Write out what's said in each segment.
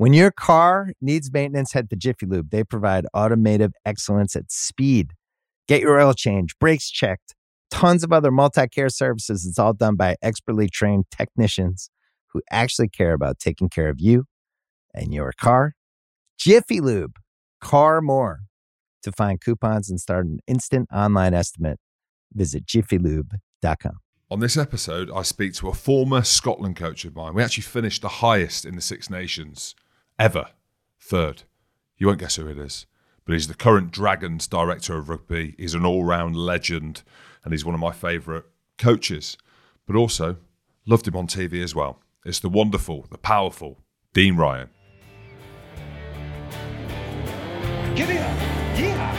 When your car needs maintenance, head to Jiffy Lube. They provide automotive excellence at speed. Get your oil change, brakes checked, tons of other multi care services. It's all done by expertly trained technicians who actually care about taking care of you and your car. Jiffy Lube, car more. To find coupons and start an instant online estimate, visit jiffylube.com. On this episode, I speak to a former Scotland coach of mine. We actually finished the highest in the Six Nations ever, third. You won't guess who it is, but he's the current Dragons director of rugby. He's an all round legend, and he's one of my favourite coaches. But also, loved him on TV as well. It's the wonderful, the powerful Dean Ryan. Giddy up! Yeah!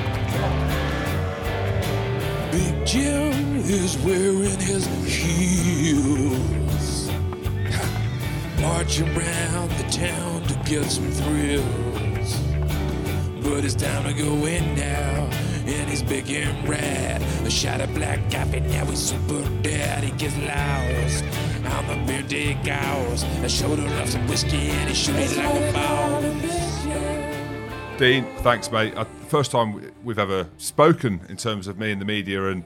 Big Jim is wearing his heels, marching around the town to get some thrills. But it's time to go in now, and he's big and rad. A shot of black coffee, now he's super dead. He gets lost on the beer dig hours. A shoulder of some whiskey, and he shoots like a ball. Dean, thanks, mate. First time we've ever spoken in terms of me in the media and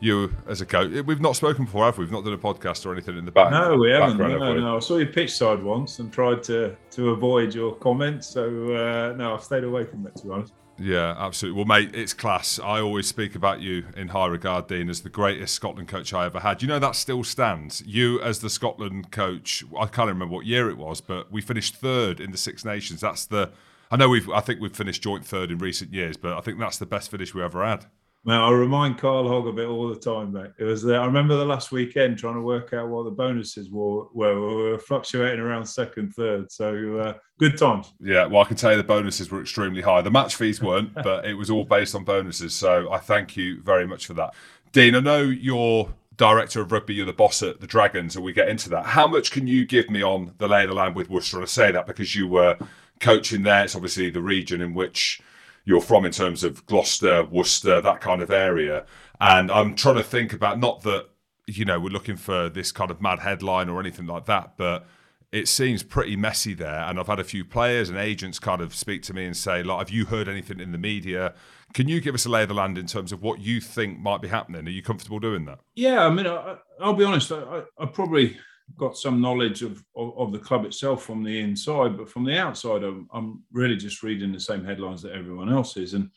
you as a coach. We've not spoken before, have we? We've not done a podcast or anything in the back. No, we haven't. No, have we? no. I saw you pitch side once and tried to to avoid your comments. So uh, no, I've stayed away from it to be honest. Yeah, absolutely. Well, mate, it's class. I always speak about you in high regard, Dean, as the greatest Scotland coach I ever had. You know that still stands. You as the Scotland coach. I can't remember what year it was, but we finished third in the Six Nations. That's the. I know we've. I think we've finished joint third in recent years, but I think that's the best finish we ever had. Man, I remind Carl Hogg of it all the time, mate. It was there. I remember the last weekend trying to work out what the bonuses were. Were we were fluctuating around second, third. So uh, good times. Yeah, well, I can tell you the bonuses were extremely high. The match fees weren't, but it was all based on bonuses. So I thank you very much for that. Dean, I know you're director of rugby, you're the boss at the Dragons, and we get into that. How much can you give me on the lay of the land with Worcester? And I say that because you were coaching there. It's obviously the region in which you're from in terms of Gloucester, Worcester, that kind of area. And I'm trying to think about not that, you know, we're looking for this kind of mad headline or anything like that, but it seems pretty messy there. And I've had a few players and agents kind of speak to me and say, like, have you heard anything in the media? Can you give us a lay of the land in terms of what you think might be happening? Are you comfortable doing that? Yeah, I mean, I, I'll be honest. I, I, I probably got some knowledge of, of of the club itself from the inside, but from the outside, I'm, I'm really just reading the same headlines that everyone else is, and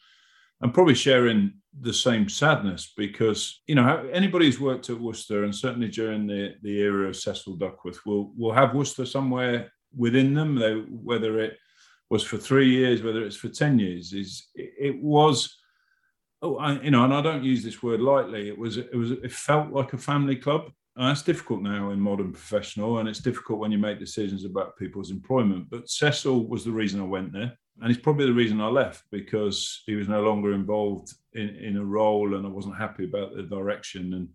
I'm probably sharing the same sadness because you know anybody who's worked at Worcester and certainly during the the era of Cecil Duckworth will will have Worcester somewhere within them. They, whether it was for three years, whether it's for ten years, is it, it was. Oh, I, you know, and I don't use this word lightly. It was, it was, it felt like a family club. And that's difficult now in modern professional, and it's difficult when you make decisions about people's employment. But Cecil was the reason I went there, and it's probably the reason I left because he was no longer involved in, in a role, and I wasn't happy about the direction and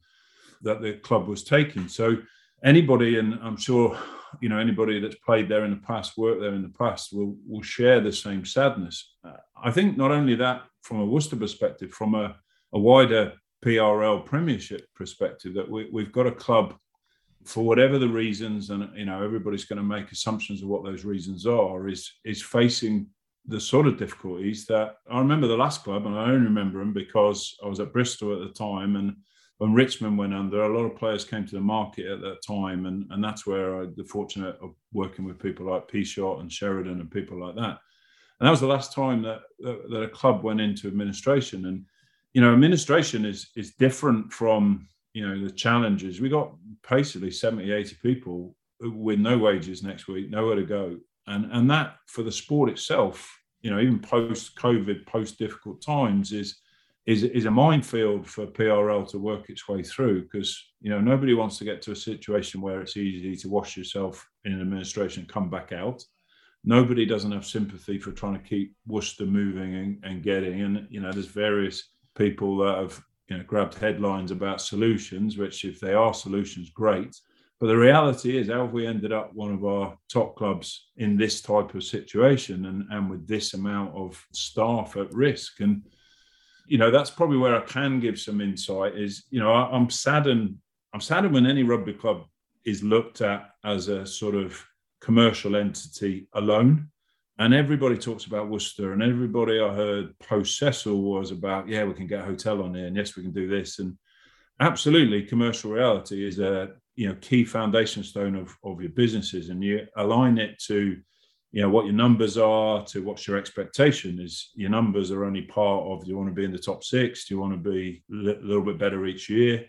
that the club was taking. So anybody, and I'm sure you know anybody that's played there in the past, worked there in the past, will will share the same sadness. I think not only that from a Worcester perspective, from a, a wider PRL Premiership perspective, that we, we've got a club for whatever the reasons, and you know everybody's going to make assumptions of what those reasons are, is is facing the sort of difficulties that I remember the last club, and I only remember them because I was at Bristol at the time, and when Richmond went under, a lot of players came to the market at that time, and and that's where I the fortunate of working with people like Pichot and Sheridan and people like that. And that was the last time that, that, that a club went into administration. And, you know, administration is, is different from, you know, the challenges. We got basically 70, 80 people with no wages next week, nowhere to go. And, and that for the sport itself, you know, even post COVID, post difficult times is, is, is a minefield for PRL to work its way through because you know nobody wants to get to a situation where it's easy to wash yourself in an administration and come back out nobody doesn't have sympathy for trying to keep Worcester moving and, and getting. And you know, there's various people that have you know grabbed headlines about solutions, which if they are solutions, great. But the reality is, how have we ended up one of our top clubs in this type of situation and, and with this amount of staff at risk? And, you know, that's probably where I can give some insight is, you know, I, I'm saddened. I'm saddened when any rugby club is looked at as a sort of commercial entity alone. And everybody talks about Worcester, and everybody I heard post Cecil was about, yeah, we can get a hotel on here, and yes, we can do this. And absolutely, commercial reality is a you know key foundation stone of, of your businesses, and you align it to you know what your numbers are to what's your expectation is your numbers are only part of do you want to be in the top six do you want to be a little bit better each year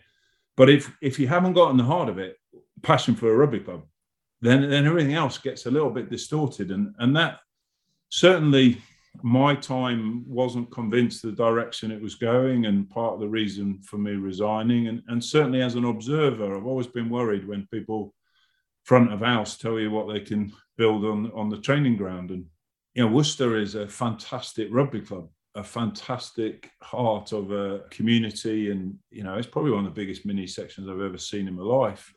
but if if you haven't gotten the heart of it passion for a rugby club then then everything else gets a little bit distorted, and and that certainly my time wasn't convinced the direction it was going, and part of the reason for me resigning, and and certainly as an observer, I've always been worried when people front of house tell you what they can build on on the training ground, and you know Worcester is a fantastic rugby club a fantastic heart of a community. And you know it's probably one of the biggest mini sections i've ever seen in my life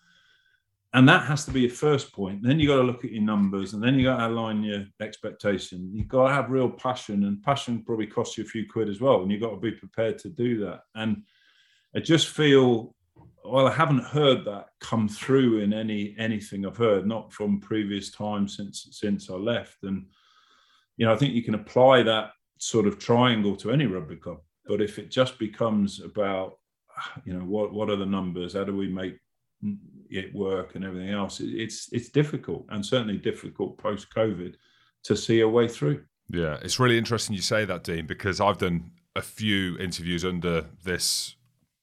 and that has to be your first point. Then you got to look at your numbers, and then you got to align your expectation. You've got to have real passion, and passion probably costs you a few quid as well. And you've got to be prepared to do that. And I just feel, well, I haven't heard that come through in any anything I've heard, not from previous times since since I left. And you know, I think you can apply that sort of triangle to any rugby club. But if it just becomes about, you know, what what are the numbers? How do we make it work and everything else, it's it's difficult and certainly difficult post COVID to see a way through. Yeah, it's really interesting you say that, Dean, because I've done a few interviews under this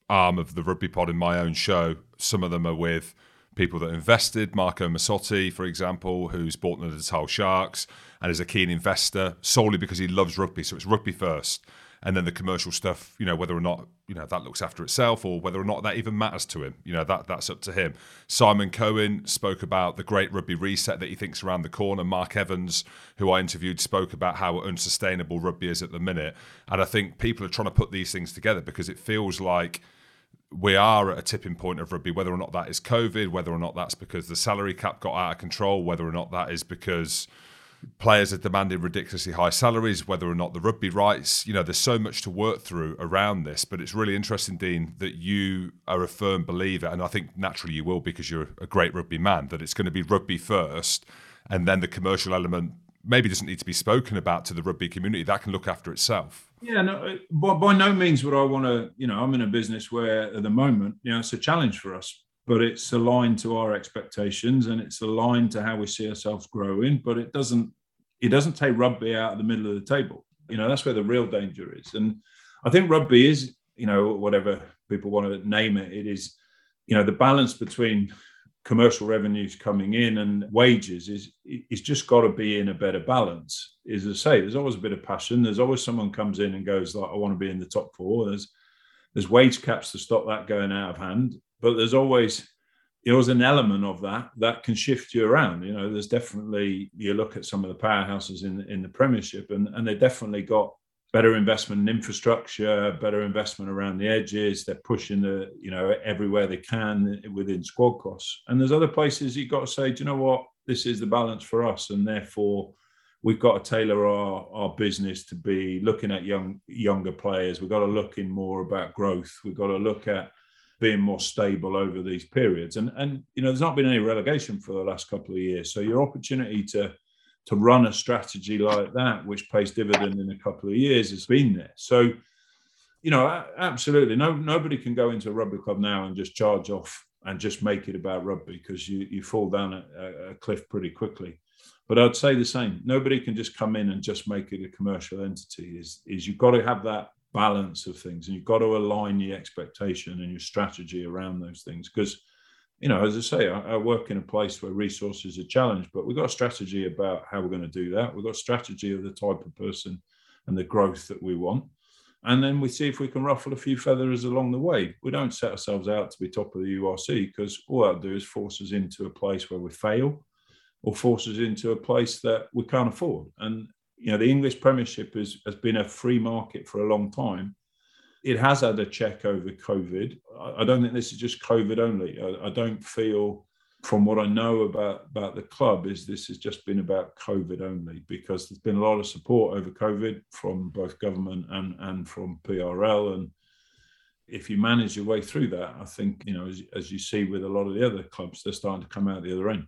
arm of the rugby pod in my own show. Some of them are with people that invested, Marco Masotti, for example, who's bought the Natal Sharks and is a keen investor solely because he loves rugby. So it's rugby first and then the commercial stuff, you know, whether or not you know that looks after itself or whether or not that even matters to him, you know, that that's up to him. Simon Cohen spoke about the great rugby reset that he thinks around the corner. Mark Evans, who I interviewed, spoke about how unsustainable rugby is at the minute, and I think people are trying to put these things together because it feels like we are at a tipping point of rugby, whether or not that is COVID, whether or not that's because the salary cap got out of control, whether or not that is because players are demanding ridiculously high salaries, whether or not the rugby rights. You know, there's so much to work through around this, but it's really interesting, Dean, that you are a firm believer, and I think naturally you will because you're a great rugby man, that it's going to be rugby first, and then the commercial element maybe doesn't need to be spoken about to the rugby community. That can look after itself. Yeah, no, by, by no means would I want to, you know, I'm in a business where at the moment, you know, it's a challenge for us but it's aligned to our expectations and it's aligned to how we see ourselves growing. But it doesn't it doesn't take rugby out of the middle of the table. You know, that's where the real danger is. And I think rugby is, you know, whatever people want to name it, it is, you know, the balance between commercial revenues coming in and wages is is just got to be in a better balance. Is to say, there's always a bit of passion. There's always someone comes in and goes like, I want to be in the top four. There's there's wage caps to stop that going out of hand but there's always there's an element of that that can shift you around. You know, there's definitely you look at some of the powerhouses in in the Premiership, and and they definitely got better investment in infrastructure, better investment around the edges. They're pushing the you know everywhere they can within squad costs. And there's other places you've got to say, do you know what? This is the balance for us, and therefore we've got to tailor our, our business to be looking at young younger players. We've got to look in more about growth. We've got to look at being more stable over these periods. And and you know, there's not been any relegation for the last couple of years. So your opportunity to to run a strategy like that, which pays dividend in a couple of years, has been there. So, you know, absolutely, no nobody can go into a rugby club now and just charge off and just make it about rugby because you you fall down a, a cliff pretty quickly. But I'd say the same. Nobody can just come in and just make it a commercial entity. Is is you've got to have that balance of things, and you've got to align your expectation and your strategy around those things. Because, you know, as I say, I, I, work in a place where resources are challenged, but we've got a strategy about how we're going to do that. We've got a strategy of the type of person and the growth that we want. And then we see if we can ruffle a few feathers along the way. We don't set ourselves out to be top of the URC because all that'll do is force us into a place where we fail or force us into a place that we can't afford. And you know, the English Premiership is, has been a free market for a long time. It has had a check over COVID. I, I don't think this is just COVID only. I, I, don't feel, from what I know about, about the club, is this has just been about COVID only because there's been a lot of support over COVID from both government and, and from PRL. And if you manage your way through that, I think, you know, as, as you see with a lot of the other clubs, they're starting to come out the other end.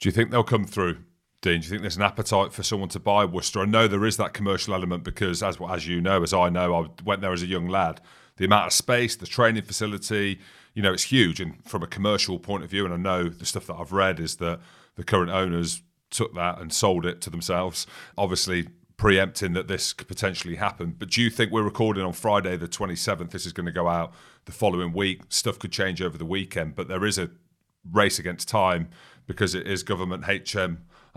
Do you think they'll come through? Dean, do you think there's an appetite for someone to buy Worcester? I know there is that commercial element because, as as you know, as I know, I went there as a young lad. The amount of space, the training facility, you know, it's huge. And from a commercial point of view, and I know the stuff that I've read is that the current owners took that and sold it to themselves. Obviously, preempting that this could potentially happen. But do you think we're recording on Friday the 27th? This is going to go out the following week. Stuff could change over the weekend, but there is a race against time because it is government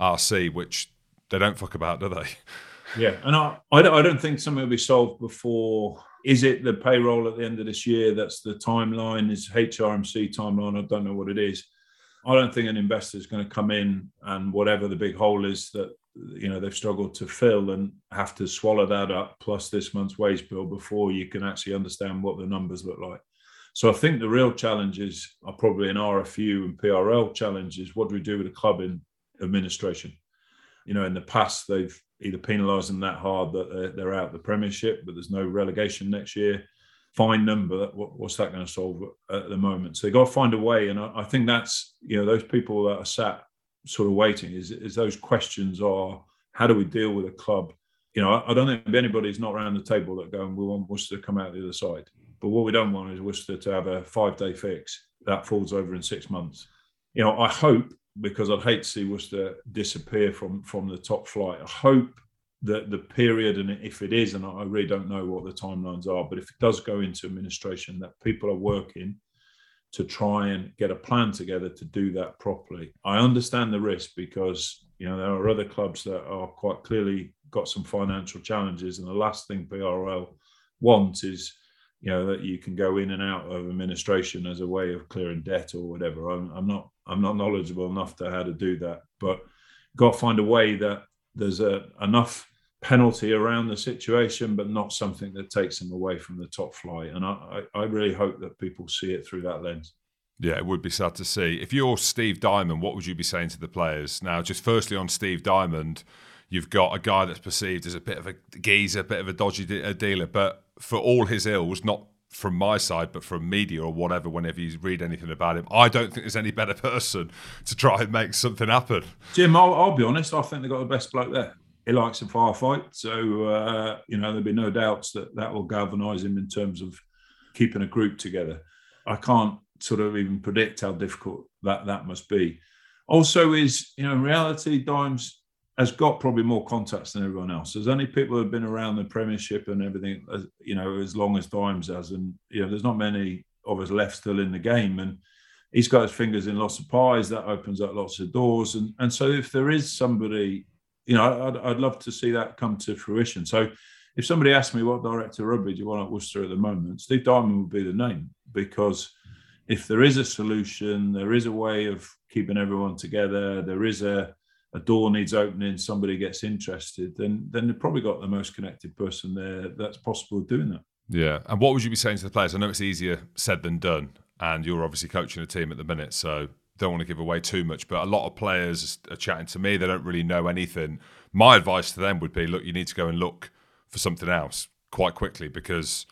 HMRC, which they don't fuck about, do they? Yeah, and I, I don't think something will be solved before. Is it the payroll at the end of this year? That's the timeline. Is HRMC timeline? I don't know what it is. I don't think an investor is going to come in and whatever the big hole is that you know they've struggled to fill and have to swallow that up plus this month's wage bill before you can actually understand what the numbers look like. So I think the real challenges are probably an RFU and PRL challenges. What do we do with the club in administration? You know, in the past they've either penalised them that hard that they're, out the Premiership, but there's no relegation next year. Fine number. what's that going to solve at the moment? So they got to find a way, and I, I think that's you know those people that are sat sort of waiting is is those questions are how do we deal with a club? You know, I, I don't think anybody's not around the table that going we want Worcester to come out the other side but what we don't want is Worcester to have a five day fix that falls over in six months. You know, I hope because I'd hate to see Worcester disappear from from the top flight. I hope that the period, and if it is, and I really don't know what the timelines are, but if it does go into administration, that people are working to try and get a plan together to do that properly. I understand the risk because you know there are other clubs that are quite clearly got some financial challenges, and the last thing PRL wants is you know that you can go in and out of administration as a way of clearing debt or whatever. I'm, I'm not I'm not knowledgeable enough to how to do that, but got to find a way that there's a enough penalty around the situation, but not something that takes them away from the top flight. And I, I really hope that people see it through that lens. Yeah, it would be sad to see. If you're Steve Diamond, what would you be saying to the players? Now, just firstly on Steve Diamond, you've got a guy that's perceived as a bit of a geezer, a bit of a dodgy de- dealer, but for all his ills, not from my side, but from media or whatever, whenever you read anything about him, I don't think there's any better person to try and make something happen. Jim, I'll, I'll be honest, I think they've got the best bloke there. He likes a firefight. So, uh, you know, there'll be no doubts that that will galvanise him in terms of keeping a group together. I can't sort of even predict how difficult that, that must be. Also, is, you know, in reality, Dimes has got probably more contacts than everyone else. There's only people who have been around the Premiership and everything, as, you know, as long as Dimes has, and you know, there's not many of us left still in the game, and he's got his fingers in lots of pies. That opens up lots of doors, and and so if there is somebody, you know, I'd, I'd love to see that come to fruition. So. If somebody asked me what director rugby do you want at Worcester at the moment, Steve Diamond would be the name because if there is a solution, there is a way of keeping everyone together, there is a a door needs opening, somebody gets interested, then then they've probably got the most connected person there that's possible doing that. Yeah. And what would you be saying to the players? I know it's easier said than done, and you're obviously coaching a team at the minute, so don't want to give away too much. But a lot of players are chatting to me; they don't really know anything. My advice to them would be: look, you need to go and look for something else quite quickly because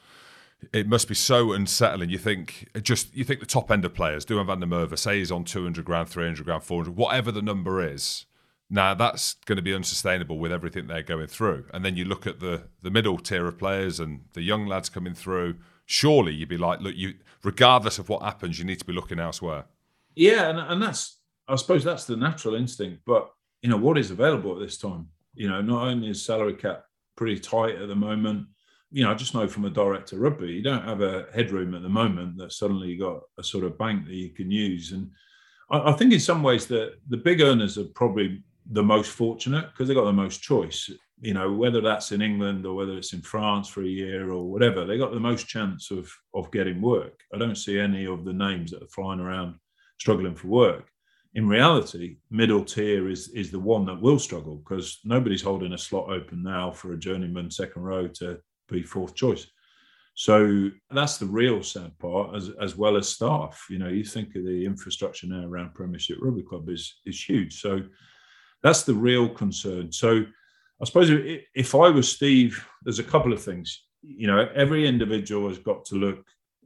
it must be so unsettling. You think just you think the top end of players, Duhan van der Merwe, say he's on 200 grand, 300 grand, 400, whatever the number is, now that's going to be unsustainable with everything they're going through. And then you look at the the middle tier of players and the young lads coming through. Surely you'd be like, look, you regardless of what happens, you need to be looking elsewhere. Yeah, and, and that's I suppose that's the natural instinct. But you know, what is available at this time? You know, not only is salary cap pretty tight at the moment, you know, I just know from a director rugby, you don't have a headroom at the moment that suddenly you got a sort of bank that you can use. And I, I think in some ways that the big earners are probably the most fortunate because they got the most choice. You know, whether that's in England or whether it's in France for a year or whatever, they got the most chance of of getting work. I don't see any of the names that are flying around struggling for work. In reality, middle tier is is the one that will struggle because nobody's holding a slot open now for a journeyman second row to be fourth choice. So that's the real sad part, as as well as staff. You know, you think of the infrastructure now around Premiership Rugby Club is is huge. So that's the real concern. So I suppose if I was Steve, there's a couple of things. You know, every individual has got to look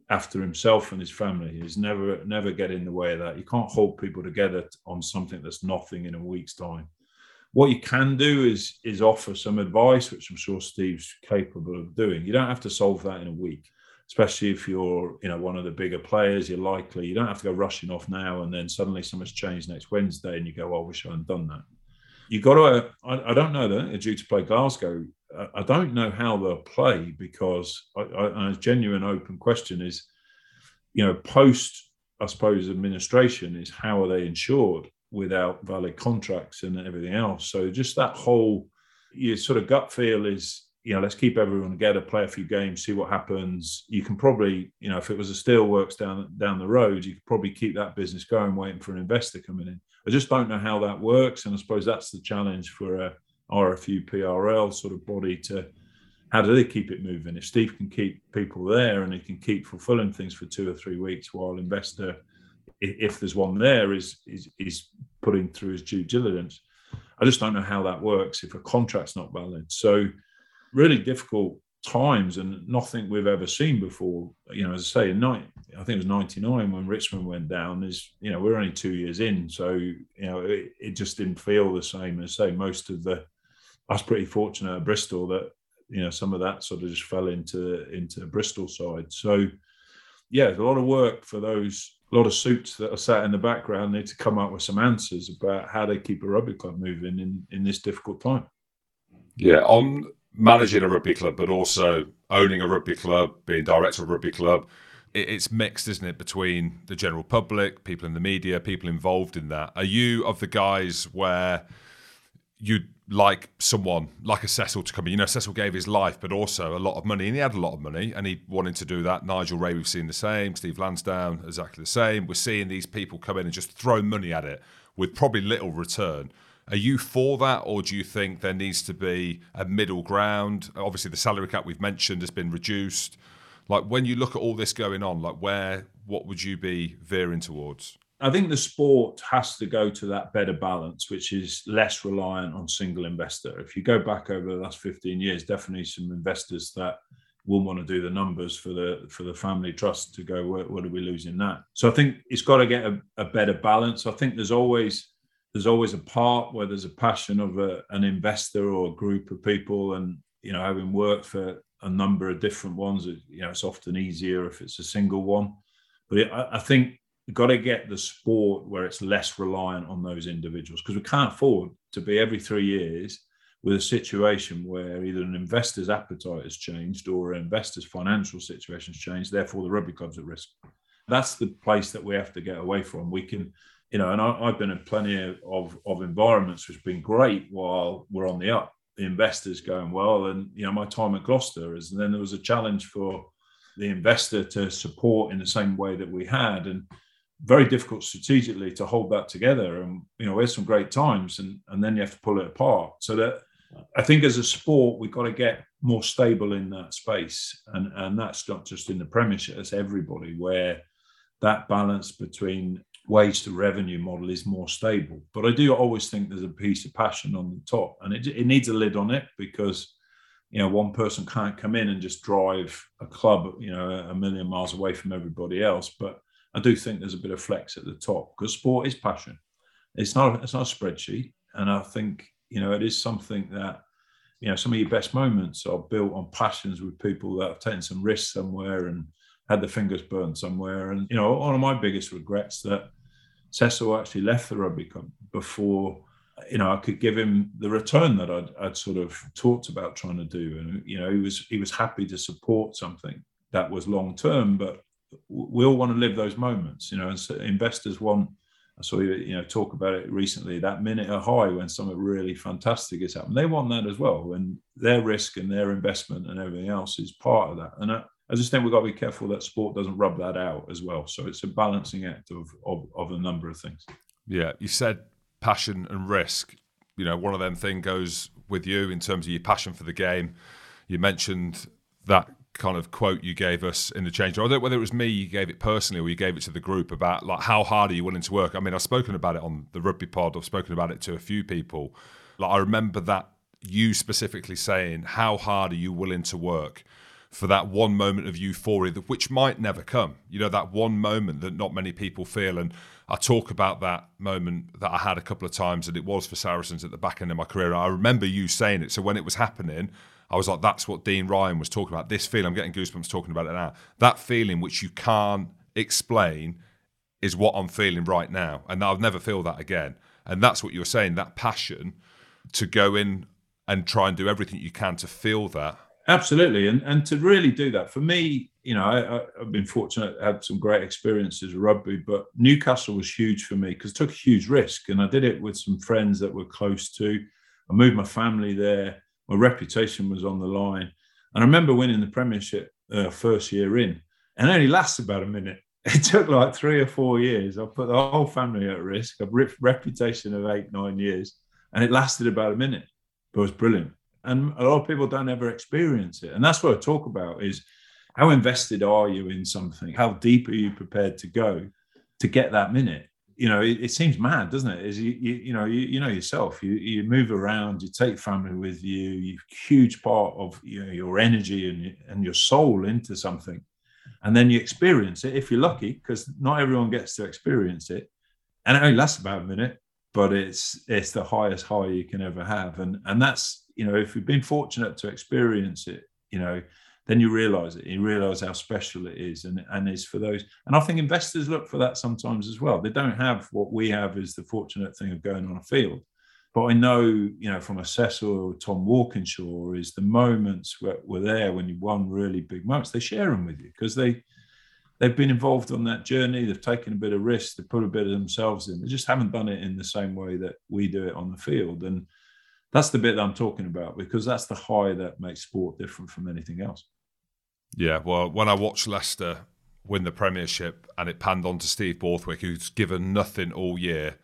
after himself and his family. He's never never get in the way of that. You can't hold people together on something that's nothing in a week's time. What you can do is is offer some advice, which I'm sure Steve's capable of doing. You don't have to solve that in a week, especially if you're you know one of the bigger players. You're likely you don't have to go rushing off now and then suddenly something's changed next Wednesday and you go, oh, I wish I hadn't done that you got to. I, I don't know that they're due to play Glasgow. I, I don't know how they'll play because I, I, a genuine open question is, you know, post I suppose administration is how are they insured without valid contracts and everything else. So just that whole your sort of gut feel is you know, let's keep everyone together, play a few games, see what happens. You can probably, you know, if it was a steelworks down down the road, you could probably keep that business going, waiting for an investor coming in. I just don't know how that works, and I suppose that's the challenge for a RFU PRL sort of body to how do they keep it moving? If Steve can keep people there and he can keep fulfilling things for two or three weeks, while investor, if there's one there, is is is putting through his due diligence. I just don't know how that works if a contract's not valid. So really difficult times and nothing we've ever seen before. You know, as I say, in night, I think it was '99 when Richmond went down. Is you know we're only two years in, so you know it, it, just didn't feel the same as say most of the. I was pretty fortunate at Bristol that you know some of that sort of just fell into into Bristol side. So yeah, a lot of work for those. A lot of suits that are sat in the background need to come up with some answers about how they keep a rugby club moving in in this difficult time. Yeah, on managing a rugby club, but also owning a rugby club, being director of a rugby club. It's mixed, isn't it, between the general public, people in the media, people involved in that. Are you of the guys where you'd like someone like a Cecil to come in? You know, Cecil gave his life, but also a lot of money, and he had a lot of money, and he wanted to do that. Nigel Wray, we've seen the same. Steve Lansdown, exactly the same. We're seeing these people come in and just throw money at it with probably little return. Are you for that, or do you think there needs to be a middle ground? Obviously, the salary cap we've mentioned has been reduced. Like when you look at all this going on, like where, what would you be veering towards? I think the sport has to go to that better balance, which is less reliant on single investor. If you go back over the last 15 years, definitely some investors that will want to do the numbers for the for the family trust to go, what, what are we losing that? So I think it's got to get a, a better balance. I think there's always there's always a part where there's a passion of a, an investor or a group of people and you know having worked for a number of different ones you know it's often easier if it's a single one. But it, I, I think you've got to get the sport where it's less reliant on those individuals because we can't afford to be every three years with a situation where either an investor's appetite has changed or an investor's financial situation has changed therefore the rugby club's at risk. That's the place that we have to get away from. We can you know, and I, have been in plenty of, of environments which have been great while we're on the up. The investors going well, and you know, my time at Gloucester is, and then there was a challenge for the investor to support in the same way that we had, and very difficult strategically to hold that together. And you know, we had some great times, and and then you have to pull it apart. So that I think as a sport, we've got to get more stable in that space, and and that's not just in the Premiership; it's everybody where that balance between wage to revenue model is more stable. But I do always think there's a piece of passion on the top, and it, it needs a lid on it because you know one person can't come in and just drive a club you know a million miles away from everybody else. But I do think there's a bit of flex at the top because sport is passion. It's not it's not a spreadsheet, and I think you know it is something that you know some of your best moments are built on passions with people that have taken some risks somewhere and had the fingers burned somewhere. And you know, one of my biggest regrets that Cecil actually left the rugby club before you know, I could give him the return that I'd, I'd sort of talked about trying to do, and you know, he was he was happy to support something that was long term, but we all want to live those moments, you know, and so investors want. I saw you, you know, talk about it recently. That minute a high when something really fantastic is happening, they want that as well. When their risk and their investment and everything else is part of that. And I, I just think we've got to be careful that sport doesn't rub that out as well. So it's a balancing act of of, of a number of things. Yeah, you said passion and risk. You know, one of them thing goes with you in terms of your passion for the game. You mentioned that kind of quote you gave us in the change. I don't whether it was me you gave it personally or you gave it to the group about like how hard are you willing to work. I mean, I've spoken about it on the rugby pod. I've spoken about it to a few people. Like I remember that you specifically saying, "How hard are you willing to work?" For that one moment of euphoria, which might never come, you know, that one moment that not many people feel. And I talk about that moment that I had a couple of times, and it was for Saracens at the back end of my career. I remember you saying it. So when it was happening, I was like, that's what Dean Ryan was talking about. This feeling, I'm getting goosebumps talking about it now. That feeling which you can't explain is what I'm feeling right now. And I'll never feel that again. And that's what you were saying, that passion to go in and try and do everything you can to feel that. Absolutely. And and to really do that, for me, you know, I, have been fortunate have some great experiences with rugby, but Newcastle was huge for me because it took a huge risk. And I did it with some friends that were close to. I moved my family there my reputation was on the line. And I remember winning the Premiership uh, first year in, and only lasted about a minute. It took like three or four years. I put the whole family at risk. A reputation of eight, nine years, and it lasted about a minute, but it was brilliant. And a lot of people don't ever experience it, and that's what I talk about: is how invested are you in something? How deep are you prepared to go to get that minute? you know, it, it, seems mad, doesn't it? Is you, you, you know, you, you know yourself. You you move around. You take family with you. You huge part of you know, your energy and and your soul into something, and then you experience it if you're lucky, because not everyone gets to experience it, and it only lasts about a minute, but it's it's the highest high you can ever have, and and that's you know if you've been fortunate to experience it, you know then you realize it. You realize how special it is, and and is for those. And I think investors look for that sometimes as well. They don't have what we have is the fortunate thing of going on a field. But I know, you know, from a Cecil or Tom Walkinshaw, is the moments were there when you won really big moments. They share them with you because they they've been involved on that journey. They've taken a bit of risk. They put a bit of themselves in. They just haven't done it in the same way that we do it on the field. And that's the bit that I'm talking about because that's the high that makes sport different from anything else. Yeah, well, when I watched Leicester win the Premiership and it panned on to Steve Borthwick, who's given nothing all year,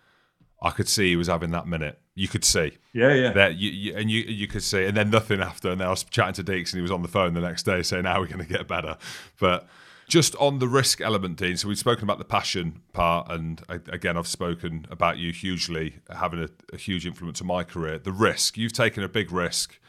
I could see he was having that minute. You could see, yeah, yeah, that you, you, and you you could see, and then nothing after. And then I was chatting to Deeks, and he was on the phone the next day saying, "How are we going to get better?" But just on the risk element, Dean. So we've spoken about the passion part, and again, I've spoken about you hugely having a, a huge influence on my career. The risk you've taken a big risk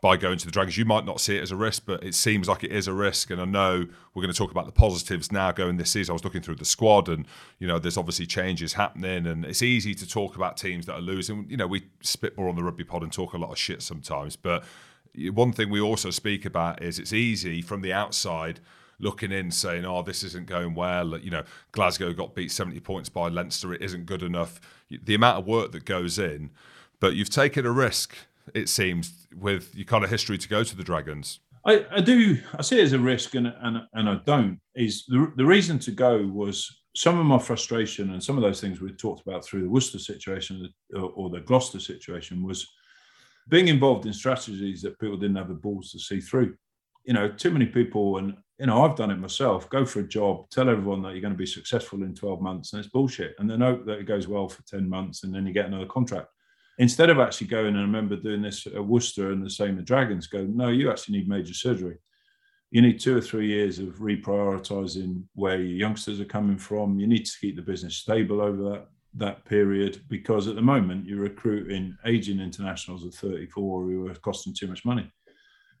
by going to the Dragons. You might not see it as a risk, but it seems like it is a risk. And I know we're going to talk about the positives now going this season. I was looking through the squad, and you know, there's obviously changes happening, and it's easy to talk about teams that are losing. You know, we spit more on the rugby pod and talk a lot of shit sometimes, but one thing we also speak about is it's easy from the outside looking in saying, oh, this isn't going well. You know, Glasgow got beat 70 points by Leinster. It isn't good enough. The amount of work that goes in, but you've taken a risk it seems, with your kind of history to go to the Dragons? I, I do. I see it as a risk, and and, and I don't. Is the, the reason to go was some of my frustration and some of those things we talked about through the Worcester situation or the Gloucester situation was being involved in strategies that people didn't have the balls to see through. You know, too many people, and you know, I've done it myself. Go for a job, tell everyone that you're going to be successful in 12 months, and it's bullshit. And then hope that it goes well for 10 months, and then you get another contract instead of actually going, and I remember doing this at Worcester and the same at Dragons, go, no, you actually need major surgery. You need two or three years of reprioritizing where your youngsters are coming from. You need to keep the business stable over that that period because at the moment you're recruiting aging internationals of 34 who are costing too much money.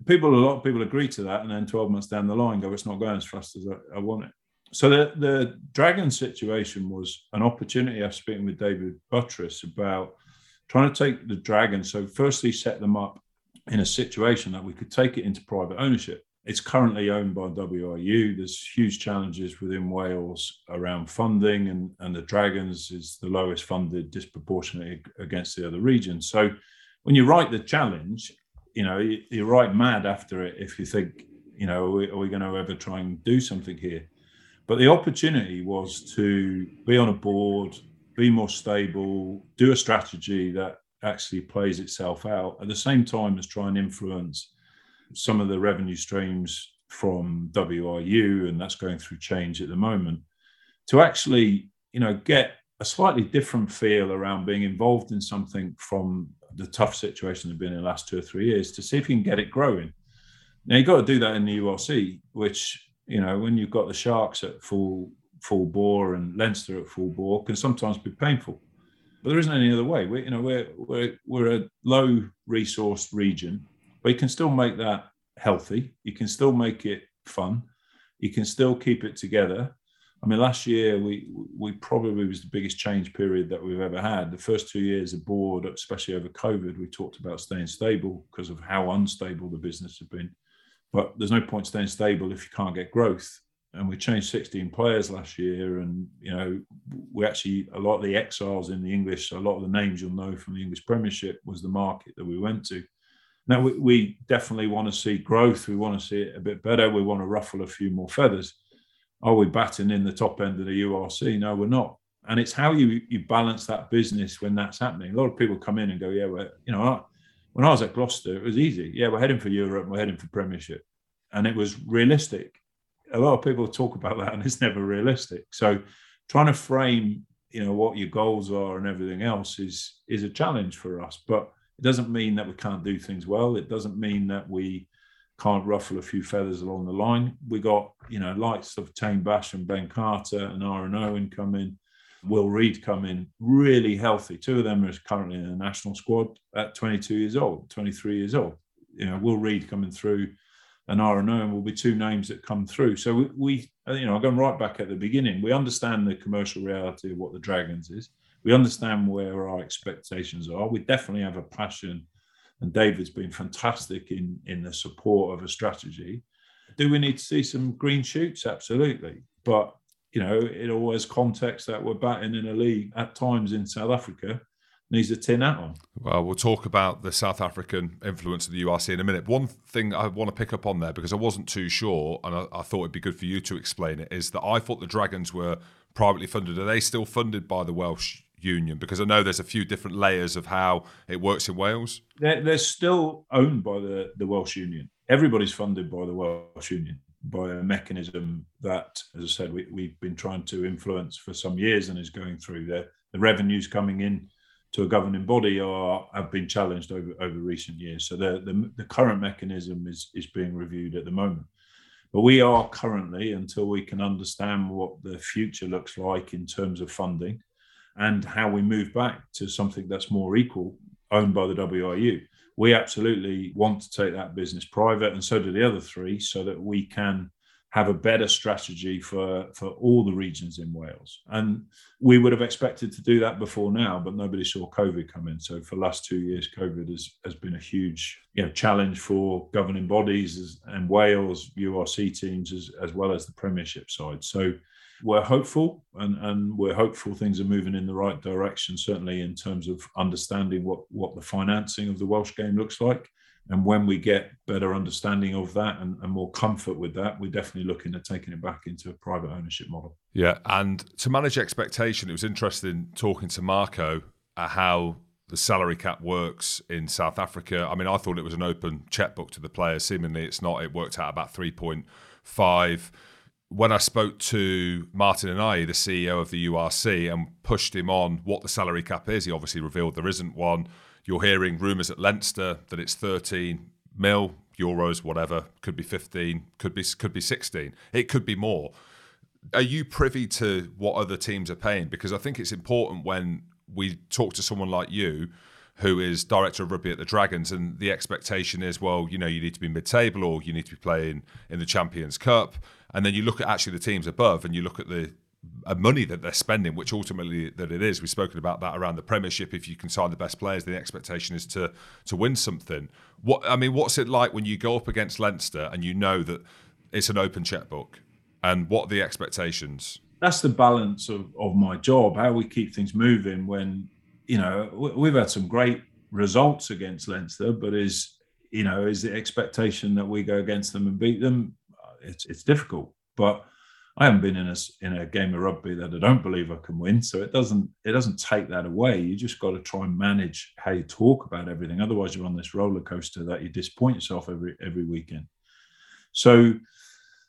People, a lot of people agree to that, and then 12 months down the line, go, it's not going as fast as I, I want it. So the the Dragon situation was an opportunity. I was speaking with David Buttress about trying to take the dragon. So, firstly, set them up in a situation that we could take it into private ownership it's currently owned by WRU. There's huge challenges within Wales around funding, and, and the Dragons is the lowest funded disproportionately against the other regions. So when you write the challenge, you know, you, you write mad after it if you think, you know, are we, are we going to ever try and do something here? But the opportunity was to be on a board, be more stable, do a strategy that actually plays itself out at the same time as try and influence some of the revenue streams from WRU, and that's going through change at the moment, to actually, you know, get a slightly different feel around being involved in something from the tough situation they've been in the last two or three years to see if you can get it growing. Now you've got to do that in the URC, which you know when you've got the Sharks at full full bore and Leinster at full bore can sometimes be painful. But there isn't any other way. We, you know, we're we're we're a low resource region but you can still make that healthy. You can still make it fun. You can still keep it together. I mean, last year we we probably was the biggest change period that we've ever had. The first two years aboard, especially over COVID, we talked about staying stable because of how unstable the business has been. But there's no point staying stable if you can't get growth. And we changed 16 players last year, and you know we actually a lot of the exiles in the English, a lot of the names you'll know from the English Premiership was the market that we went to. Now, we, we definitely want to see growth. We want to see it a bit better. We want to ruffle a few more feathers. Are we batting in the top end of the URC? No, we're not. And it's how you you balance that business when that's happening. A lot of people come in and go, yeah, well, you know, when I was at Gloucester, it was easy. Yeah, we're heading for Europe. We're heading for Premiership, and it was realistic. A lot of people talk about that, and it's never realistic. So, trying to frame, you know, what your goals are and everything else is is a challenge for us. But it doesn't mean that we can't do things well. It doesn't mean that we can't ruffle a few feathers along the line. We got, you know, lights of Taine Basham and Ben Carter and Aaron Owen come in, Will Reed come in, really healthy. Two of them are currently in the national squad at 22 years old, 23 years old. You know, Will Reed coming through and Aaron Owen will be two names that come through. So we, we uh, you know, I'm going right back at the beginning, we understand the commercial reality of what the Dragons is we understand where our expectations are. We definitely have a passion, and David's been fantastic in in the support of a strategy. Do we need to see some green shoots? Absolutely, but you know, it always context that we're batting in a league at times in South Africa needs a tin hat on. Well, we'll talk about the South African influence of the URC in a minute. One thing I want to pick up on there because I wasn't too sure, and I, I, thought it'd be good for you to explain it, is that I thought the Dragons were privately funded. Are they still funded by the Welsh union? Because I know there's a few different layers of how it works in Wales. They're, they're still owned by the, the Welsh Union. Everybody's funded by the Welsh Union by a mechanism that, as I said, we, we've been trying to influence for some years and is going through. The, the revenues coming in to a governing body are have been challenged over, over recent years. So the, the, the current mechanism is, is being reviewed at the moment. But we are currently, until we can understand what the future looks like in terms of funding, and how we move back to something that's more equal, owned by the WRU. We absolutely want to take that business private, and so do the other three, so that we can have a better strategy for, for all the regions in Wales. And we would have expected to do that before now, but nobody saw COVID come in. So for the last two years, COVID has, has been a huge you know, challenge for governing bodies and Wales, URC teams, as, as well as the Premiership side. So we're hopeful and, and we're hopeful things are moving in the right direction, certainly in terms of understanding what, what the financing of the Welsh game looks like. And when we get better understanding of that and, and, more comfort with that, we're definitely looking at taking it back into a private ownership model. Yeah. And to manage expectation, it was interesting talking to Marco at how the salary cap works in South Africa. I mean, I thought it was an open checkbook to the players. Seemingly it's not. It worked out about 3.5 when I spoke to Martin Anayi, the CEO of the URC, and pushed him on what the salary cap is, he obviously revealed there isn't one. You're hearing rumours at Leinster that it's 13 mil euros, whatever. Could be 15, could be could be 16. It could be more. Are you privy to what other teams are paying? Because I think it's important when we talk to someone like you, who is director of rugby at the Dragons, and the expectation is, well, you know, you need to be mid-table or you need to be playing in the Champions Cup and then you look at actually the teams above and you look at the and money that they're spending, which ultimately that it is. We've spoken about that around the Premiership. If you can sign the best players, the expectation is to to win something. What I mean, what's it like when you go up against Leinster and you know that it's an open checkbook, and what the expectations? That's the balance of, of my job. How we keep things moving when you know we've had some great results against Leinster, but is you know is the expectation that we go against them and beat them? It's it's difficult, but I haven't been in a in a game of rugby that I don't believe I can win. So it doesn't it doesn't take that away. You just got to try and manage how you talk about everything. Otherwise, you're on this roller coaster that you disappoint yourself every every weekend. So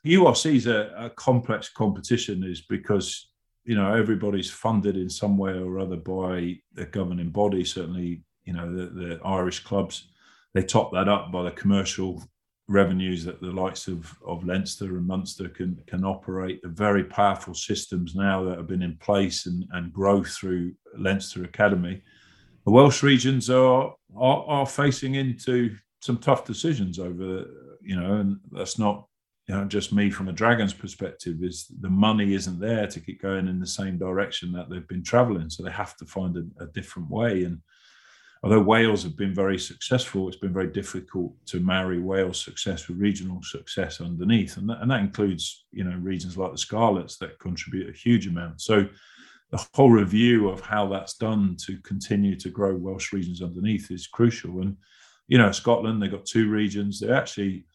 URC is a, a complex competition, is because you know everybody's funded in some way or other by the governing body. Certainly, you know the, the Irish clubs. They top that up by the commercial revenues that the likes of, of Leinster and Munster can can operate. The very powerful systems now that have been in place and, and growth through Leinster Academy. The Welsh regions are, are are facing into some tough decisions over, you know, and that's not you know just me from a Dragons perspective. Is the money isn't there to keep going in the same direction that they've been travelling, so they have to find a, a different way and although Wales have been very successful, it's been very difficult to marry Wales success with regional success underneath, and that, and that includes you know regions like the Scarlets that contribute a huge amount. So the whole review of how that's done to continue to grow Welsh regions underneath is crucial. And you know Scotland, they've got two regions. They actually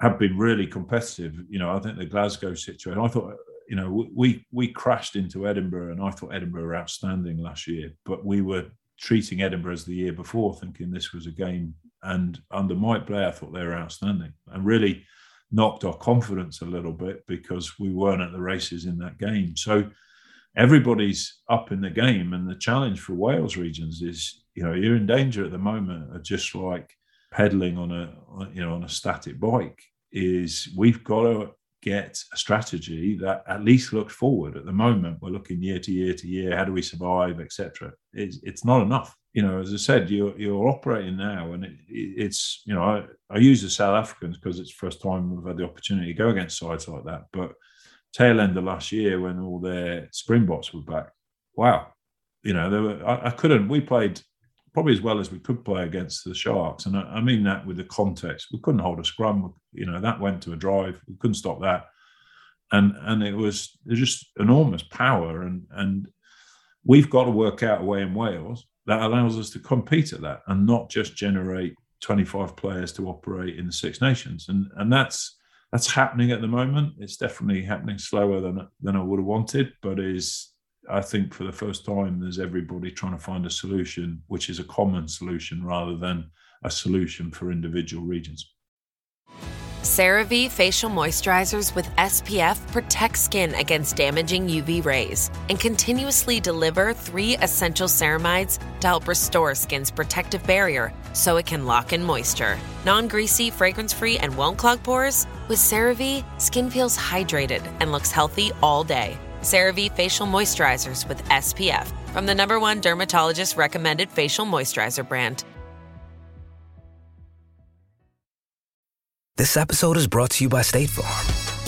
have been really competitive. You know, I think the Glasgow situation. I thought you know we we crashed into Edinburgh, and I thought Edinburgh were outstanding last year, but we were treating Edinburgh as the year before, thinking this was a game. And under Mike Blair, I thought they were outstanding and really knocked our confidence a little bit because we weren't at the races in that game. So everybody's up in the game, and the challenge for Wales regions is, you know, you're in danger at the moment of just like pedaling on a, you know, on a static bike. Is we've got to get a strategy that at least looks forward. At the moment, we're looking year to year to year. How do we survive, etc. It's, it's not enough. You know, as I said, you're you're operating now, and it, it's you know I, I use the South Africans because it's the first time we've had the opportunity to go against sides like that. But tail end of last year when all their Springboks were back, wow, you know, there were, I, I couldn't. We played probably as well as we could play against the Sharks. And I, I, mean that with the context. We couldn't hold a scrum. You know, that went to a drive. We couldn't stop that. And and it was, it was just enormous power. And and we've got to work out a way in Wales that allows us to compete at that and not just generate 25 players to operate in the Six Nations. And and that's that's happening at the moment. It's definitely happening slower than than I would have wanted, but is I think for the first time, there's everybody trying to find a solution, which is a common solution rather than a solution for individual regions. CeraVe facial moisturizers with SPF protect skin against damaging UV rays and continuously deliver three essential ceramides to help restore skin's protective barrier so it can lock in moisture. Non greasy, fragrance free, and won't clog pores? With CeraVe, skin feels hydrated and looks healthy all day. CeraVe facial moisturizers with SPF from the number one dermatologist recommended facial moisturizer brand. This episode is brought to you by State Farm.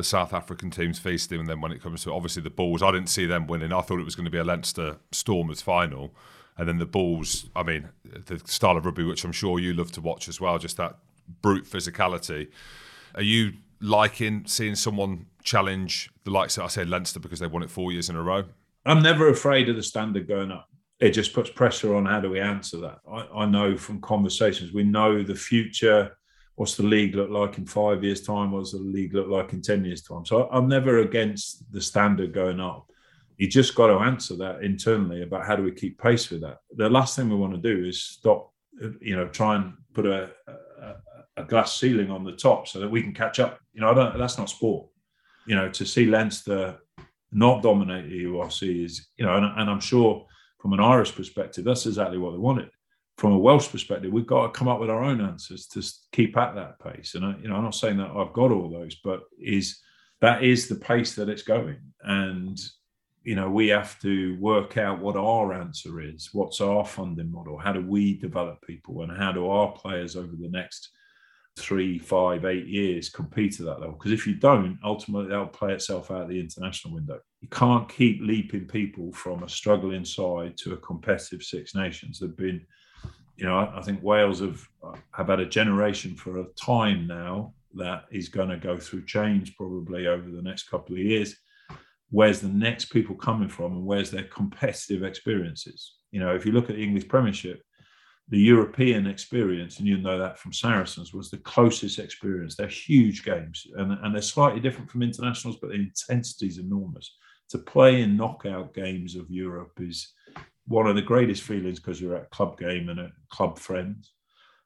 the South African teams feasting? And then when it comes to obviously the Bulls, I didn't see them winning. I thought it was going to be a Leinster Stormers final. And then the Bulls, I mean, the style of rugby, which I'm sure you love to watch as well, just that brute physicality. Are you liking seeing someone challenge the likes of, I say, Leinster because they won it four years in a row? I'm never afraid of the standard going up. It just puts pressure on how do we answer that. I, I know from conversations, we know the future what's the league look like in five years' time? What's the league look like in 10 years' time? So I'm never against the standard going up. You just got to answer that internally about how do we keep pace with that. The last thing we want to do is stop, you know, try and put a, a, a glass ceiling on the top so that we can catch up. You know, that's not sport. You know, to see Leinster not dominate the URC is, you know, and, and I'm sure from an Irish perspective, that's exactly what they wanted. From a Welsh perspective, we've got to come up with our own answers to keep at that pace. And I, you know, I'm not saying that I've got all those, but is that is the pace that it's going. And you know, we have to work out what our answer is. What's our funding model? How do we develop people, and how do our players over the next three, five, eight years compete at that level? Because if you don't, ultimately that'll play itself out the international window. You can't keep leaping people from a struggling side to a competitive Six Nations. They've been, you know, I, I think Wales have have had a generation for a time now that is going to go through change probably over the next couple of years where's the next people coming from and where's their competitive experiences. You know, if you look at the English Premiership, the European experience, and you know that from Saracens, was the closest experience. They're huge games and, and they're slightly different from internationals, but the intensity is enormous. To play in knockout games of Europe is one of the greatest feelings because you're at a club game and a club friends.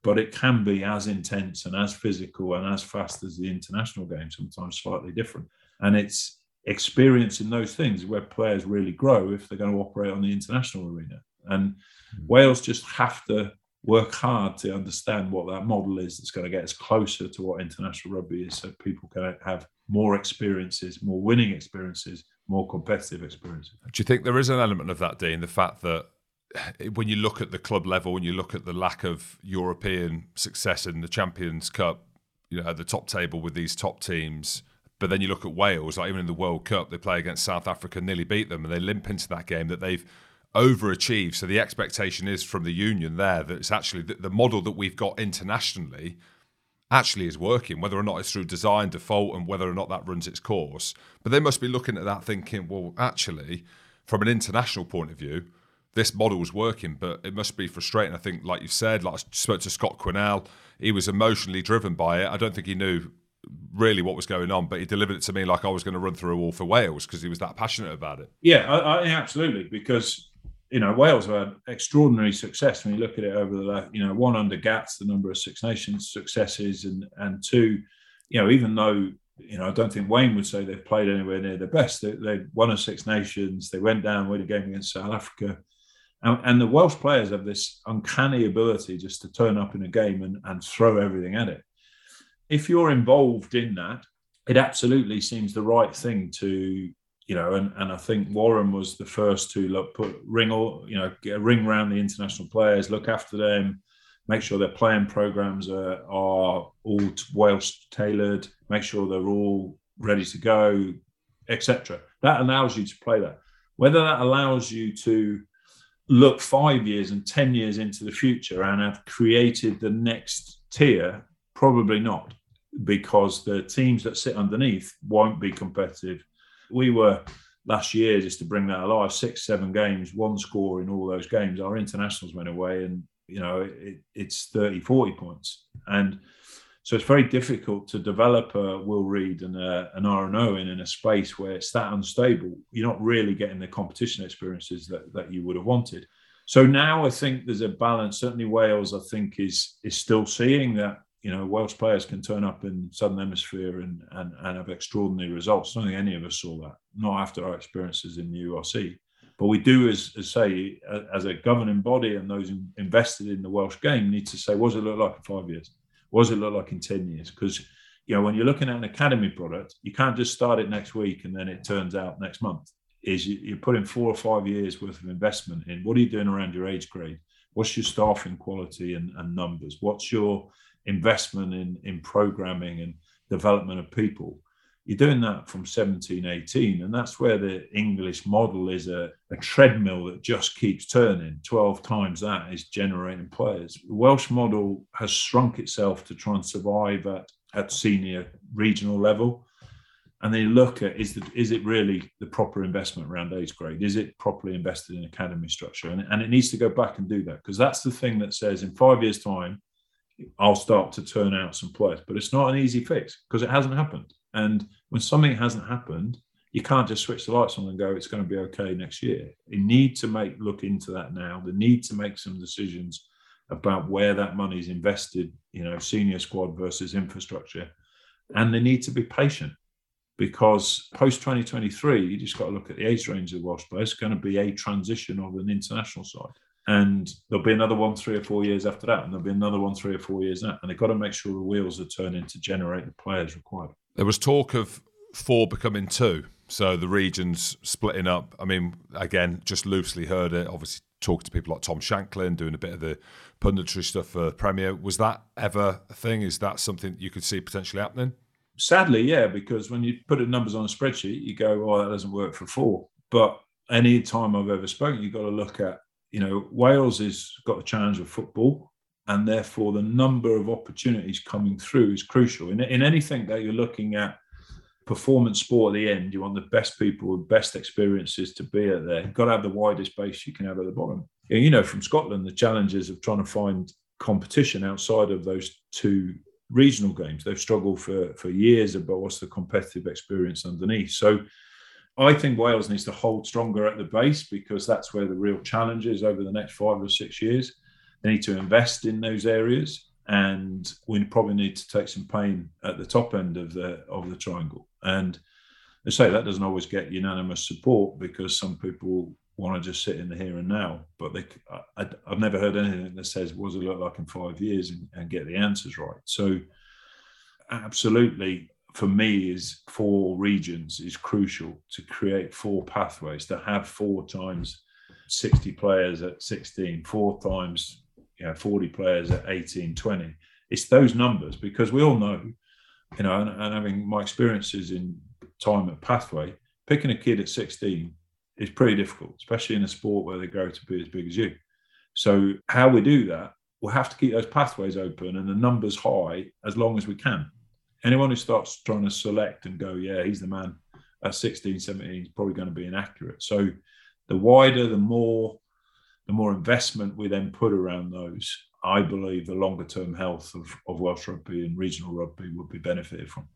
But it can be as intense and as physical and as fast as the international game, sometimes slightly different. And it's experiencing those things where players really grow if they're going to operate on the international arena. And mm-hmm. Wales just have to work hard to understand what that model is that's going to get us closer to what international rugby is so people can have more experiences, more winning experiences, more competitive experiences. Do you think there is an element of that, Dean? The fact that when you look at the club level, when you look at the lack of European success in the Champions Cup, you know, at the top table with these top teams, but then you look at Wales, like even in the World Cup, they play against South Africa, nearly beat them, and they limp into that game that they've overachieved. So the expectation is from the union there that it's actually the, the model that we've got internationally actually is working, whether or not it's through design default and whether or not that runs its course. But they must be looking at that thinking, well, actually, from an international point of view, this model is working, but it must be frustrating. I think, like you said, like I spoke to Scott Quinnell, he was emotionally driven by it. I don't think he knew really what was going on, but he delivered it to me like I was going to run through a wall for Wales because he was that passionate about it. Yeah, I, I, absolutely. Because you know Wales have had extraordinary success when you look at it over the last, you know, one under Gats, the number of Six Nations successes, and and two, you know, even though you know I don't think Wayne would say they've played anywhere near the best, they, they won a Six Nations, they went down, won a game against South Africa. And, and the Welsh players have this uncanny ability just to turn up in a game and, and throw everything at it if you're involved in that, it absolutely seems the right thing to, you know, and, and I think Warren was the first to look, put ring all, you know, ring around the international players, look after them, make sure their playing programs are, are all Welsh tailored, make sure they're all ready to go, etc. That allows you to play that. Whether that allows you to look five years and 10 years into the future and have created the next tier Probably not, because the teams that sit underneath won't be competitive. We were last year, just to bring that alive, six, seven games, one score in all those games. Our internationals went away, and you know it, it's 30, 40 points, and so it's very difficult to develop a Will Reid and a, an RNO in, in a space where it's that unstable. You're not really getting the competition experiences that, that you would have wanted. So now I think there's a balance. Certainly Wales, I think, is is still seeing that you know, Welsh players can turn up in Southern Hemisphere and, and, and have extraordinary results. I don't think any of us saw that, not after our experiences in the URC. But we do, as, as say, as a governing body and those invested in the Welsh game, need to say, what does it look like in five years? What does it look like in 10 years? Because, you know, when you're looking at an academy product, you can't just start it next week and then it turns out next month. Is you, you're putting four or five years worth of investment in. What are you doing around your age grade? What's your staffing quality and, and numbers? What's your investment in, in programming and development of people. You're doing that from 17, 18, and that's where the English model is a, a treadmill that just keeps turning. 12 times that is generating players. The Welsh model has shrunk itself to try and survive at, at senior regional level and they look at is the, is it really the proper investment around age grade? Is it properly invested in academy structure? And, and it needs to go back and do that because that's the thing that says in five years' time, I'll start to turn out some players. But it's not an easy fix because it hasn't happened. And when something hasn't happened, you can't just switch the lights on and go, it's going to be okay next year. You need to make look into that now. They need to make some decisions about where that money is invested, you know, senior squad versus infrastructure. And they need to be patient. because post 2023, you just got to look at the age range of the Welsh players. It's going to be a transition of an international side. And there'll be another one three or four years after that, and there'll be another one three or four years that. And they've got to make sure the wheels are turning to generate the players required. There was talk of four becoming two, so the regions splitting up. I mean, again, just loosely heard it. Obviously, talking to people like Tom Shanklin, doing a bit of the punditry stuff for Premier. Was that ever a thing? Is that something you could see potentially happening? Sadly, yeah, because when you put the numbers on a spreadsheet, you go, "Oh, that doesn't work for four. But any time I've ever spoken, you've got to look at you know, Wales has got the challenge of football, and therefore the number of opportunities coming through is crucial. In, in anything that you're looking at, performance sport at the end, you want the best people with best experiences to be at there. You've got to have the widest base you can have at the bottom. You know, from Scotland, the challenges of trying to find competition outside of those two regional games. They've struggled for, for years about what's the competitive experience underneath. So I think Wales needs to hold stronger at the base because that's where the real challenge is over the next five or six years. They need to invest in those areas, and we probably need to take some pain at the top end of the of the triangle. And I say that doesn't always get unanimous support because some people want to just sit in the here and now. But they, I, have never heard anything that says what does it look like in five years and, and get the answers right. So absolutely for me is four regions is crucial to create four pathways to have four times 60 players at 16 four times you know 40 players at 18 20 it's those numbers because we all know you know and, and having my experiences in time at pathway picking a kid at 16 is pretty difficult especially in a sport where they grow to be as big as you. So how we do that we'll have to keep those pathways open and the numbers high as long as we can anyone who starts trying to select and go, yeah, he's the man at 16, 17 is probably going to be inaccurate. So the wider, the more, the more investment we then put around those, I believe the longer term health of, of Welsh rugby and regional rugby would be benefited from.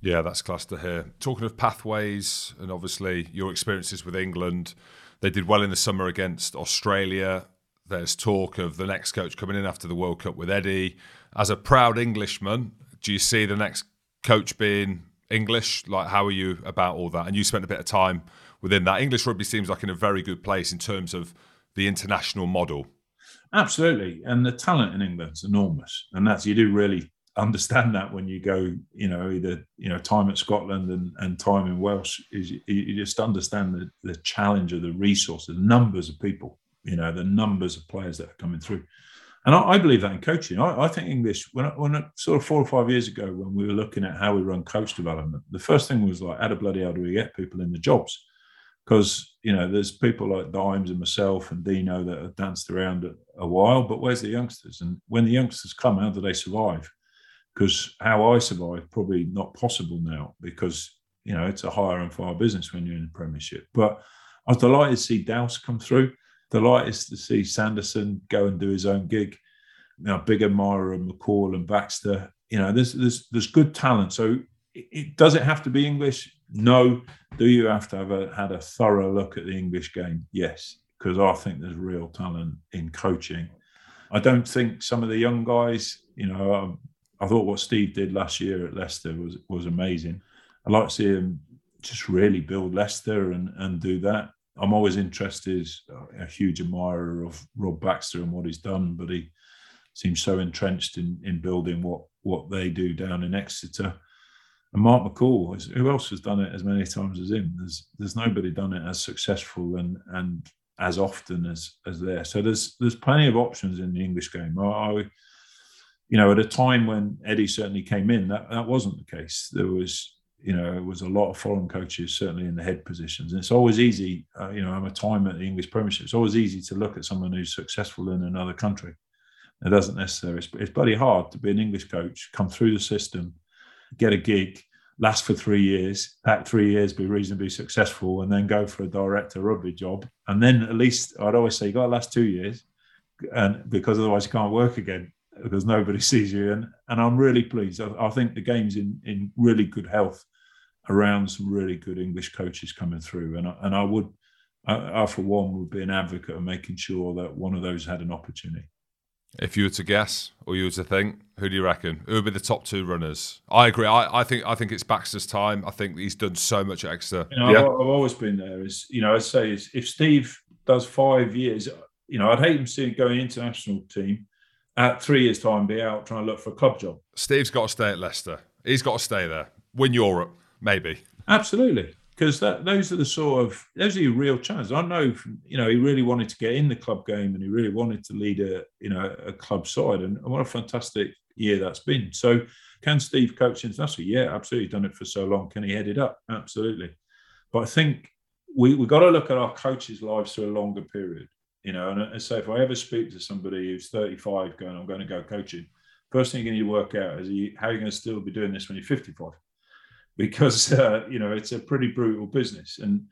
Yeah, that's to hear. Talking of pathways and obviously your experiences with England, they did well in the summer against Australia. There's talk of the next coach coming in after the World Cup with Eddie. As a proud Englishman, do you see the next coach being English? Like, how are you about all that? And you spent a bit of time within that. English rugby seems like in a very good place in terms of the international model. Absolutely, and the talent in England's enormous, and that's you do really understand that when you go, you know, either you know time at Scotland and, and time in Welsh is you, just understand the, the challenge of the resources, the numbers of people, you know, the numbers of players that are coming through. And I, I believe that in coaching. I, I think English, when, when sort of four or five years ago, when we were looking at how we run coach development, the first thing was like, how the bloody hell do we get people in the jobs? Because, you know, there's people like Dimes and myself and Dino that have danced around a, while, but where's the youngsters? And when the youngsters come, how do they survive? Because how I survive, probably not possible now because, you know, it's a higher and fire business when you're in the Premiership. But I was delighted to see Douse come through delighted to see Sanderson go and do his own gig. Now, big admirer of McCall and Baxter. You know, there's there's there's good talent. So, it, does it have to be English? No. Do you have to have a, had a thorough look at the English game? Yes, because I think there's real talent in coaching. I don't think some of the young guys. You know, I, um, I thought what Steve did last year at Leicester was was amazing. I'd like to see him just really build Leicester and and do that. I'm always interested, uh, a huge admirer of Rob Baxter and what he's done, but he seems so entrenched in, in building what, what they do down in Exeter. And Mark McCall, who else has done it as many times as him? There's there's nobody done it as successful and and as often as as there. So there's there's plenty of options in the English game. I, I you know, at a time when Eddie certainly came in, that, that wasn't the case. There was you know, it was a lot of foreign coaches, certainly in the head positions. And it's always easy, uh, you know, I'm a time at the English Premiership. It's always easy to look at someone who's successful in another country. It doesn't necessarily, it's, it's bloody hard to be an English coach, come through the system, get a gig, last for three years, that three years be reasonably successful, and then go for a director rugby job. And then at least I'd always say you got to last two years, and because otherwise you can't work again because nobody sees you. And and I'm really pleased. I, I think the game's in in really good health around some really good English coaches coming through. And I, and I would, I, I, for one, would be an advocate of making sure that one of those had an opportunity. If you were to guess, or you were to think, who do you reckon? Who would be the top two runners? I agree. I, I think I think it's Baxter's time. I think he's done so much extra. You know, yeah. I've, I've always been there. Is you know, I say is if Steve does five years, you know, I'd hate him seeing going international team at three years' time be out trying to look for a club job. Steve's got to stay at Leicester. He's got to stay there. Win Europe, maybe. Absolutely, because that those are the sort of those are your real chances. I know, from, you know, he really wanted to get in the club game and he really wanted to lead a you know a club side, and what a fantastic year that's been. So, can Steve coach internationally? Yeah, absolutely. Done it for so long. Can he head it up? Absolutely. But I think we we got to look at our coaches' lives through a longer period. You know, and, so if I ever speak to somebody who's 35 going, I'm going to go coaching, first thing you need to work out is you, how are you going to still be doing this when you're 55? Because, uh, you know, it's a pretty brutal business. And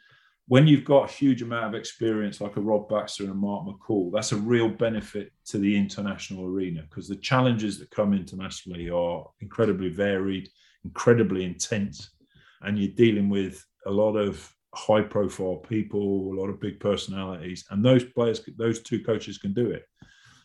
when you've got a huge amount of experience like a Rob Baxter and a Mark McCall, that's a real benefit to the international arena because the challenges that come internationally are incredibly varied, incredibly intense, and you're dealing with a lot of high profile people, a lot of big personalities, and those players, those two coaches can do it.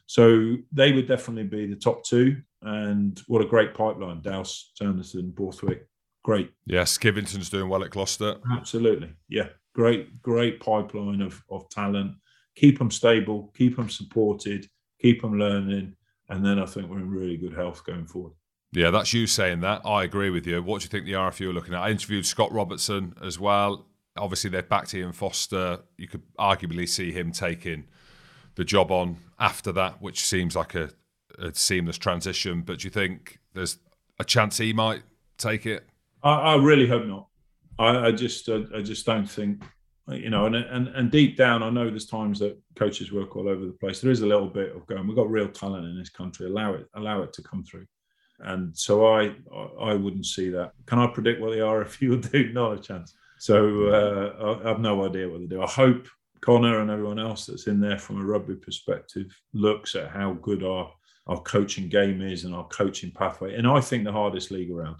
So they would definitely be the top two. And what a great pipeline. Douse, Sanderson, Borthwick, great. Yes, Skivington's doing well at Gloucester. Absolutely. Yeah. Great, great pipeline of, of talent. Keep them stable, keep them supported, keep them learning. And then I think we're in really good health going forward. Yeah, that's you saying that. I agree with you. What do you think the RFU are looking at? I interviewed Scott Robertson as well. Obviously, they're back to Ian Foster. You could arguably see him taking the job on after that, which seems like a, a seamless transition. But do you think there's a chance he might take it? I, I really hope not. I, I just, I, I, just don't think, you know, and, and and deep down, I know there's times that coaches work all over the place. There is a little bit of going. We've got real talent in this country. Allow it, allow it to come through. And so I, I wouldn't see that. Can I predict what the RFU will do? Not a chance. So uh, I have no idea what they do. I hope Conor and everyone else that's in there from a rugby perspective looks at how good our our coaching game is and our coaching pathway. And I think the hardest league around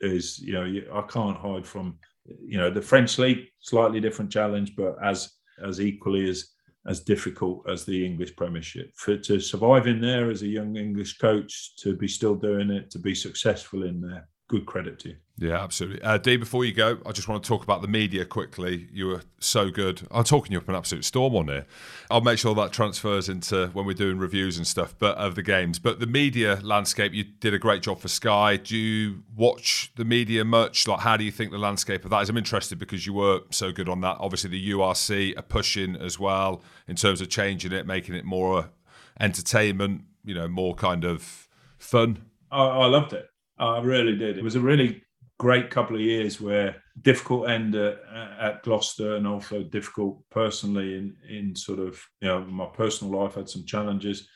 is, you know, I can't hide from, you know, the French league, slightly different challenge, but as as equally as as difficult as the English Premiership. For to survive in there as a young English coach, to be still doing it, to be successful in there, good credit to you. Yeah, absolutely. Uh, Dee, before you go, I just want to talk about the media quickly. You were so good. I'm talking you up an absolute storm on here. I'll make sure that transfers into when we're doing reviews and stuff, but of the games. But the media landscape, you did a great job for Sky. Do you watch the media much? Like, how do you think the landscape of that is? I'm interested because you were so good on that. Obviously, the URC are pushing as well in terms of changing it, making it more entertainment. You know, more kind of fun. I, I loved it. I really did. It was a really great couple of years where difficult end at, at, Gloucester and also difficult personally in in sort of you know my personal life had some challenges.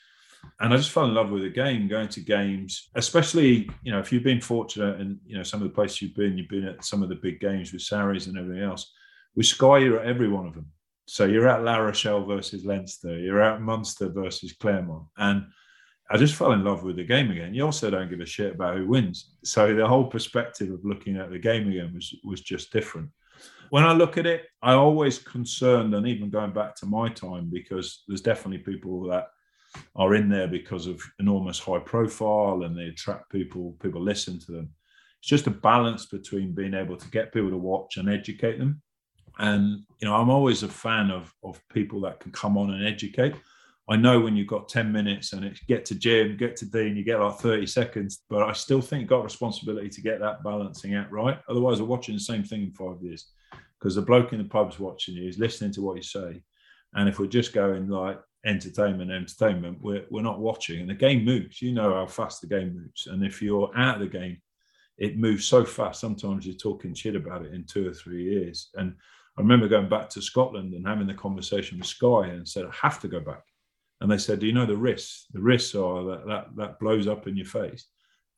And I just fell in love with the game going to games especially you know if you've been fortunate and you know some of the places you've been you've been at some of the big games with Sarries and everything else with Sky you're at every one of them. So you're at La Rochelle versus Leinster you're at Munster versus Clermont and I just fell in love with the game again. You also don't give a shit about who wins. So the whole perspective of looking at the game again was was just different. When I look at it, I always concerned, and even going back to my time, because there's definitely people that are in there because of enormous high profile and they attract people, people listen to them. It's just a balance between being able to get people to watch and educate them. And you know, I'm always a fan of of people that can come on and educate. I know when you've got 10 minutes and it's get to Jim, get to Dean, you get like 30 seconds, but I still think you've got responsibility to get that balancing out right. Otherwise, we're watching the same thing in five years because the bloke in the pub's watching you, is listening to what you say. And if we're just going like entertainment, entertainment, we're, we're not watching. And the game moves. You know how fast the game moves. And if you're out of the game, it moves so fast. Sometimes you're talking shit about it in two or three years. And I remember going back to Scotland and having the conversation with Sky and said, I have to go back and they said, "Do you know the risks? The risks are that that, that blows up in your face."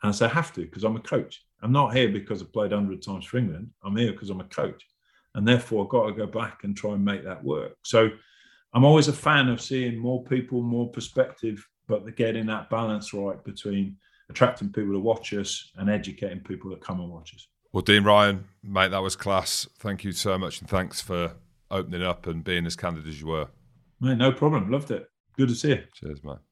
And I said, "I have to because I'm a coach. I'm not here because I've played hundred times for England. I'm here because I'm a coach, and therefore I've got to go back and try and make that work." So I'm always a fan of seeing more people, more perspective, but getting that balance right between attracting people to watch us and educating people that come and watch us. Well, Dean Ryan, mate, that was class. Thank you so much, and thanks for opening up and being as candid as you were. Mate, no problem. Loved it. Good to see you. Cheers, mate.